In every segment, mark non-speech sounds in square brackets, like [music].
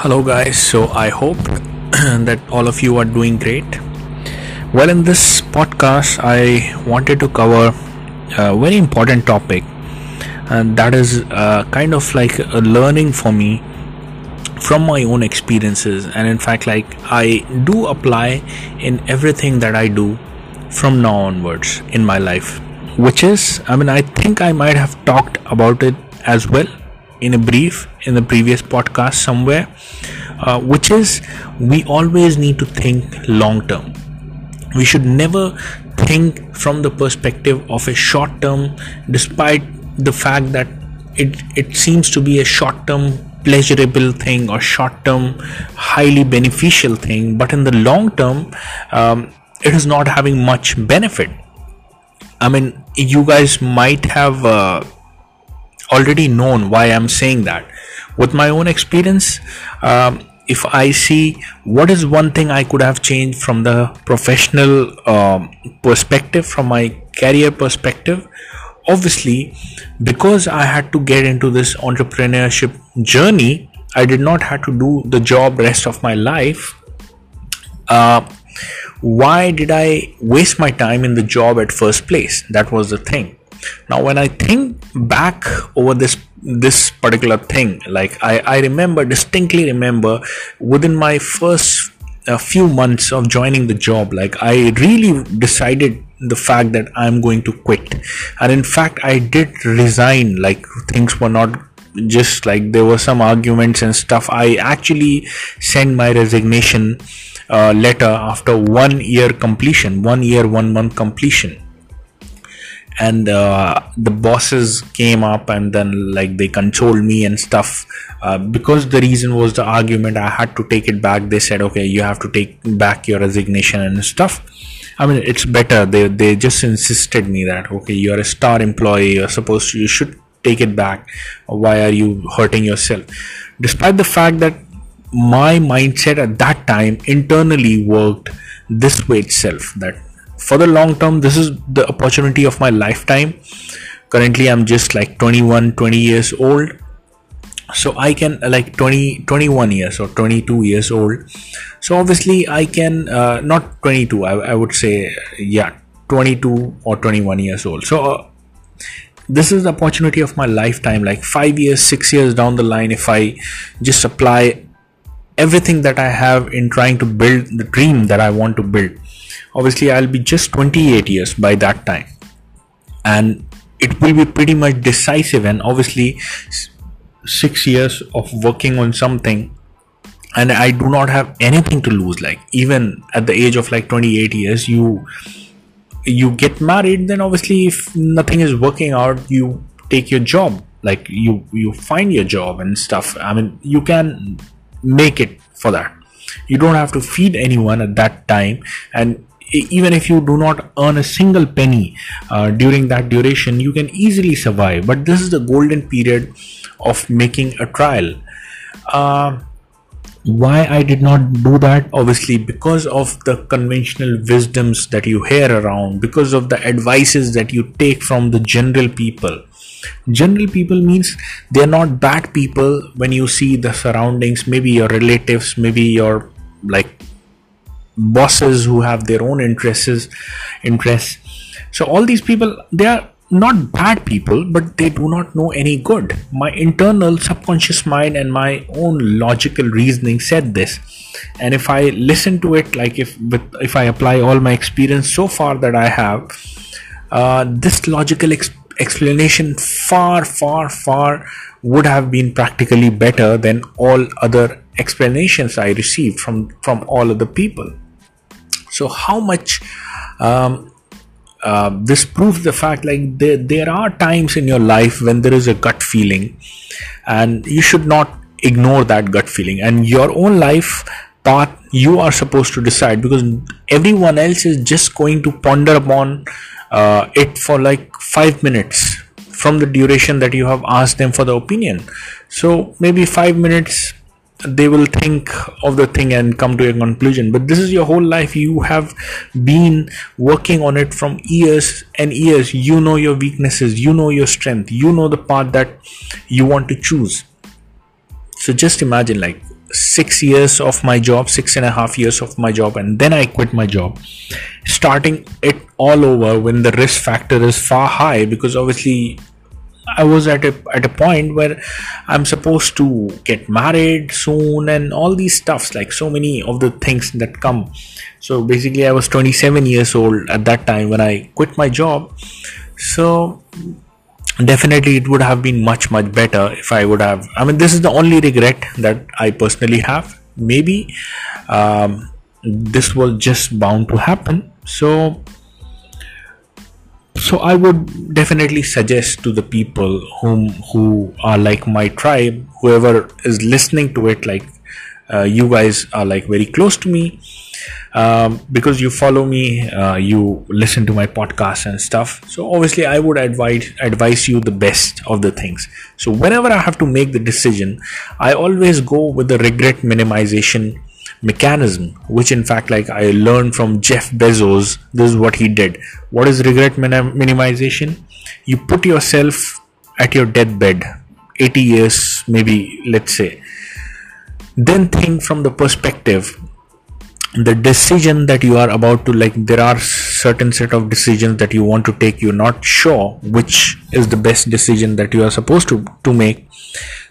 Hello, guys. So, I hope [clears throat] that all of you are doing great. Well, in this podcast, I wanted to cover a very important topic, and that is uh, kind of like a learning for me from my own experiences. And in fact, like I do apply in everything that I do from now onwards in my life, which is, I mean, I think I might have talked about it as well in a brief in the previous podcast somewhere, uh, which is we always need to think long term. We should never think from the perspective of a short term, despite the fact that it, it seems to be a short term pleasurable thing or short term highly beneficial thing, but in the long term, um, it is not having much benefit. I mean, you guys might have. Uh, already known why I'm saying that. With my own experience, um, if I see what is one thing I could have changed from the professional um, perspective, from my career perspective, obviously, because I had to get into this entrepreneurship journey, I did not have to do the job rest of my life. Uh, why did I waste my time in the job at first place? That was the thing now when i think back over this this particular thing like i i remember distinctly remember within my first uh, few months of joining the job like i really decided the fact that i'm going to quit. And in fact i did resign like things were not just like there were some arguments and stuff. I actually sent my resignation uh, letter after one year completion one year one month completion and uh, the bosses came up and then like they controlled me and stuff. Uh, because the reason was the argument i had to take it back. They said okay you have to take back your resignation and stuff. I mean it's better. They they just insisted me that okay you're a star employee. You're supposed to you should take it back. Why are you hurting yourself? Despite the fact that my mindset at that time internally worked this way itself that for the long term this is the opportunity of my lifetime. Currently i'm just like 21 20 years old. So i can uh, like 20 21 years or 22 years old. So obviously i can uh, not 22 I, I, would say yeah 22 or 21 years old. So uh, this is the opportunity of my lifetime. Like 5 years 6 years down the line if i just apply everything that i have in trying to build the dream that i want to build obviously I'll be just 28 years by that time. And it will be pretty much decisive and obviously six years of working on something and I do not have anything to lose. Like even at the age of like 28 years you you get married then obviously if nothing is working out you take your job. Like you you find your job and stuff. I mean you can make it for that. You don't have to feed anyone at that time. And even if you do not earn a single penny uh, during that duration you can easily survive. But this is the golden period of making a trial. Uh, why I did not do that? Obviously because of the conventional wisdoms that you hear around because of the advices that you take from the general people. General people means they're not bad people when you see the surroundings maybe your relatives maybe your like bosses who have their own interests interests. So all these people they are not bad people but they do not know any good. My internal subconscious mind and my own logical reasoning said this. And if i listen to it like if with if i apply all my experience so far that i have uh, this logical ex- explanation far far far would have been practically better than all other explanations i received from from all other people so how much um, uh, this proves the fact like there, there are times in your life when there is a gut feeling and you should not ignore that gut feeling. And your own life path you are supposed to decide because everyone else is just going to ponder upon uh, it for like five minutes from the duration that you have asked them for the opinion. So maybe five minutes they will think of the thing and come to a conclusion. But this is your whole life. You have been working on it from years and years. You know your weaknesses. You know your strength. You know the path that you want to choose. So just imagine like six years of my job, six and a half years of my job, and then I quit my job, starting it all over when the risk factor is far high because obviously I was at a at a point where I'm supposed to get married soon and all these stuffs like so many of the things that come. So basically I was 27 years old at that time when I quit my job. So definitely it would have been much much better if I would have I mean this is the only regret that I personally have. Maybe um, this was just bound to happen. So so i would definitely suggest to the people whom who are like my tribe whoever is listening to it like uh, you guys are like very close to me um, because you follow me uh, you listen to my podcast and stuff. So obviously i would advise advise you the best of the things. So whenever i have to make the decision i always go with the regret minimization mechanism which in fact like i learned from jeff bezos this is what he did. What is regret minim- minimization? You put yourself at your deathbed 80 years maybe let's say. Then think from the perspective the decision that you are about to like there are certain set of decisions that you want to take. You're not sure which is the best decision that you are supposed to to make.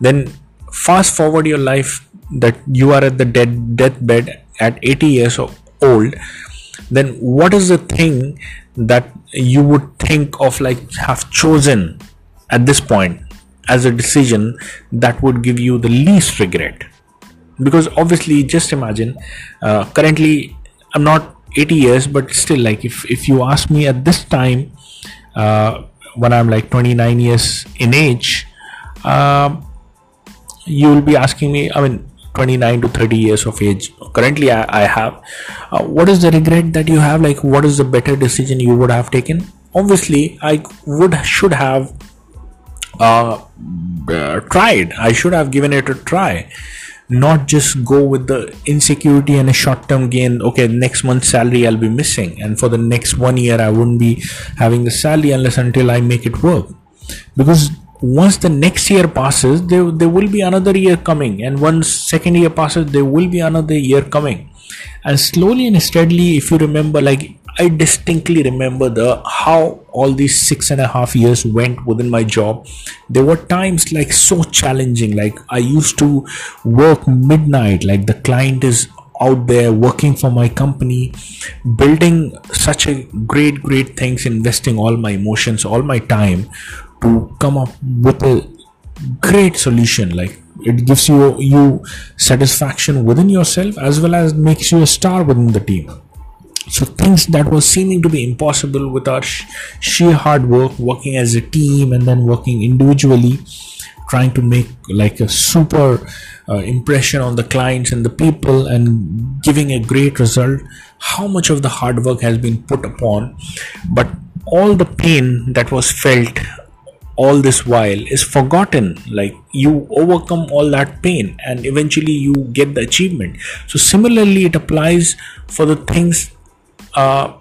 Then fast forward your life that you are at the dead deathbed at 80 years old then what is the thing that you would think of like have chosen at this point as a decision that would give you the least regret? Because obviously just imagine uh, currently i'm not 80 years but still like if, if you ask me at this time uh, when i'm like 29 years in age uh, you will be asking me i mean 29 to 30 years of age currently i, I have. Uh, what is the regret that you have? Like what is the better decision you would have taken? Obviously i would should have uh, uh, tried. I should have given it a try. Not just go with the insecurity and a short term gain okay next month's salary i'll be missing and for the next one year i wouldn't be having the salary unless until i make it work. Because once the next year passes there, there will be another year coming. And once second year passes there will be another year coming. And slowly and steadily if you remember like i distinctly remember the how all these six and a half years went within my job. There were times like so challenging. Like i used to work midnight. Like the client is out there working for my company building such a great great things investing all my emotions all my time to come up with a great solution. Like it gives you you satisfaction within yourself as well as makes you a star within the team. So things that were seeming to be impossible with our sh- sheer hard work working as a team and then working individually trying to make like a super uh, impression on the clients and the people and giving a great result how much of the hard work has been put upon but all the pain that was felt all this while is forgotten. Like you overcome all that pain and eventually you get the achievement. So similarly it applies for the things uh,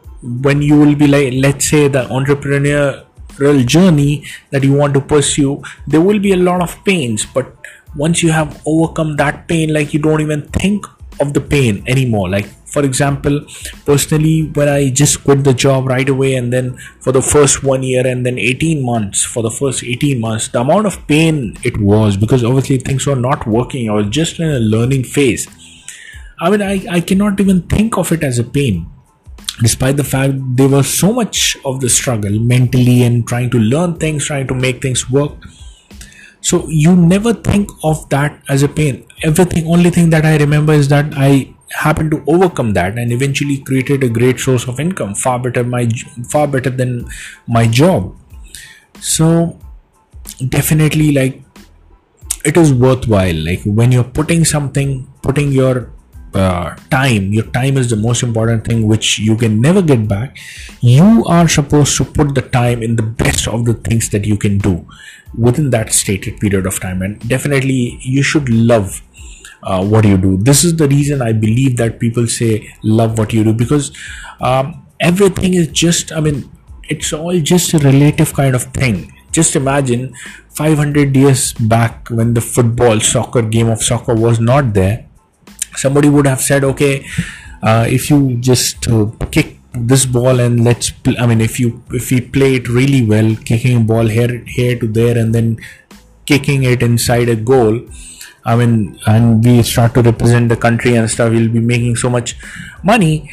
when you will be like let's say the entrepreneurial journey that you want to pursue there will be a lot of pains. But once you have overcome that pain like you don't even think of the pain anymore. Like for example personally when i just quit the job right away and then for the first one year and then 18 months for the first 18 months the amount of pain it was because obviously things were not working. I was just in a learning phase. I mean i, I cannot even think of it as a pain despite the fact there was so much of the struggle mentally and trying to learn things trying to make things work. So you never think of that as a pain. Everything only thing that i remember is that i happened to overcome that and eventually created a great source of income far better my far better than my job. So definitely like it is worthwhile. Like when you're putting something putting your uh, time your time is the most important thing which you can never get back you are supposed to put the time in the best of the things that you can do within that stated period of time. And definitely you should love uh, what do you do? This is the reason i believe that people say love what you do because um, everything is just i mean it's all just a relative kind of thing. Just imagine 500 years back when the football soccer game of soccer was not there somebody would have said okay uh, if you just uh, kick this ball and let's pl- i mean if you if we play it really well kicking a ball here here to there and then kicking it inside a goal i mean and we start to represent the country and stuff we'll be making so much money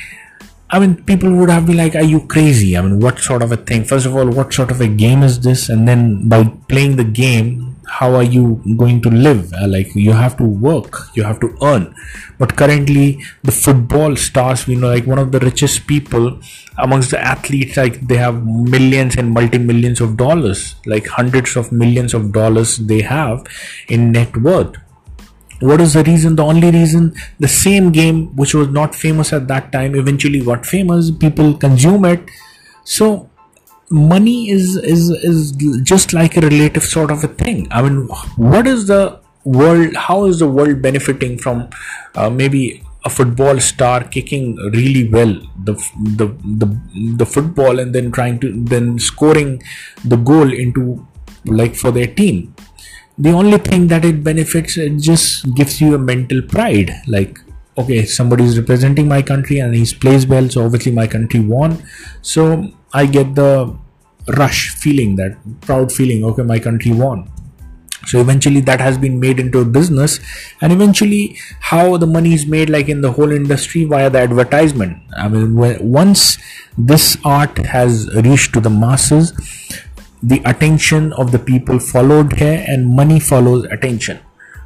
I mean, people would have been like, Are you crazy? I mean, what sort of a thing? First of all, what sort of a game is this? And then by playing the game, how are you going to live? Uh, like, you have to work, you have to earn. But currently, the football stars, we know, like one of the richest people amongst the athletes, like they have millions and multi millions of dollars, like hundreds of millions of dollars they have in net worth what is the reason? The only reason the same game which was not famous at that time eventually got famous. People consume it. So money is is is just like a relative sort of a thing. I mean what is the world how is the world benefiting from uh, maybe a football star kicking really well? The, the the the football and then trying to then scoring the goal into like for their team the only thing that it benefits it just gives you a mental pride. Like okay somebody is representing my country and he plays well so obviously my country won. So i get the rush feeling that proud feeling okay my country won. So eventually that has been made into a business. And eventually how the money is made like in the whole industry via the advertisement. I mean once this art has reached to the masses the attention of the people followed here and money follows attention.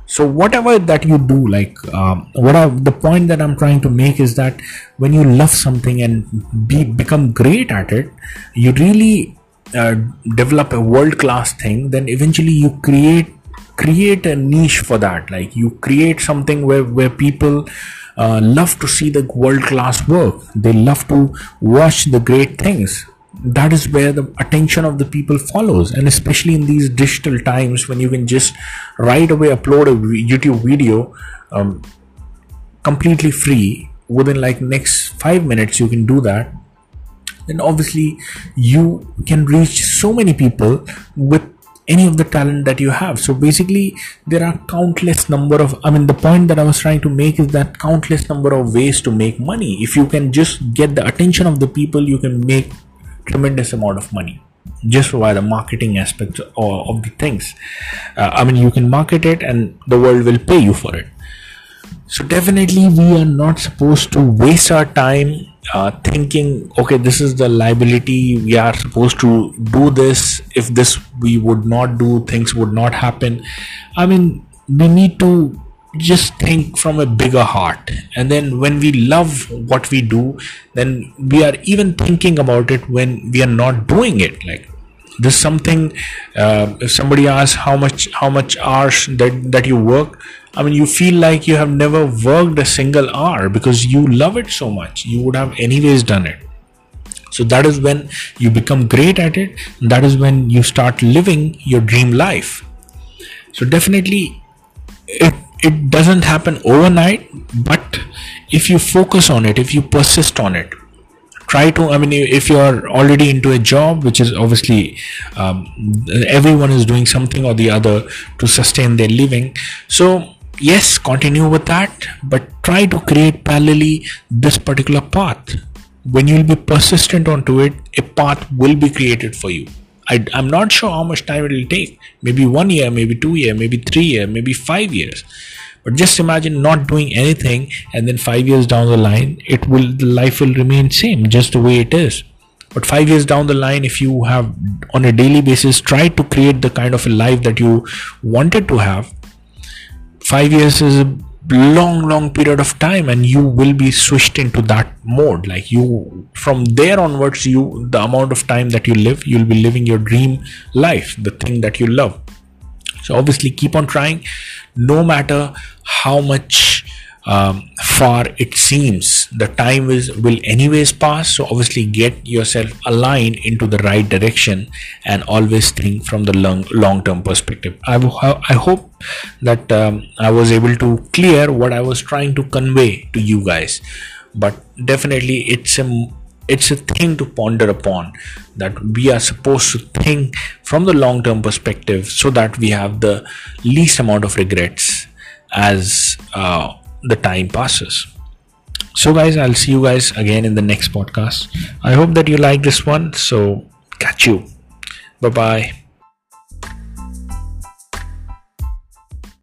So whatever that you do like um, what I, the point that i'm trying to make is that when you love something and be become great at it you really uh, develop a world class thing then eventually you create create a niche for that. Like you create something where where people uh, love to see the world class work. They love to watch the great things that is where the attention of the people follows. And especially in these digital times when you can just right away upload a youtube video um, completely free within like next five minutes you can do that. Then obviously you can reach so many people with any of the talent that you have. So basically there are countless number of i mean the point that i was trying to make is that countless number of ways to make money. If you can just get the attention of the people you can make tremendous amount of money just via the marketing aspect of the things. Uh, I mean, you can market it and the world will pay you for it. So, definitely, we are not supposed to waste our time uh, thinking, okay, this is the liability, we are supposed to do this. If this we would not do, things would not happen. I mean, we need to just think from a bigger heart. And then when we love what we do then we are even thinking about it when we are not doing it. Like this something uh, if somebody asks how much how much hours that that you work i mean you feel like you have never worked a single hour because you love it so much. You would have anyways done it. So that is when you become great at it. That is when you start living your dream life. So definitely it it doesn't happen overnight but if you focus on it if you persist on it try to i mean if you're already into a job which is obviously um, everyone is doing something or the other to sustain their living. So yes continue with that but try to create parallelly this particular path. When you'll be persistent onto it a path will be created for you I, am not sure how much time it will take. Maybe one year, maybe two year, maybe three year, maybe five years. But just imagine not doing anything, and then five years down the line, it will the life will remain same, just the way it is. But five years down the line, if you have on a daily basis tried to create the kind of a life that you wanted to have, five years is long long period of time and you will be switched into that mode. Like you from there onwards you the amount of time that you live you'll be living your dream life the thing that you love. So obviously keep on trying. No matter how much um, far it seems the time is will anyways pass. So obviously get yourself aligned into the right direction and always think from the long long term perspective. I, I hope that um, i was able to clear what i was trying to convey to you guys. But definitely it's a it's a thing to ponder upon that we are supposed to think from the long term perspective so that we have the least amount of regrets as uh, the time passes. So guys i'll see you guys again in the next podcast. I hope that you like this one. So catch you. Bye bye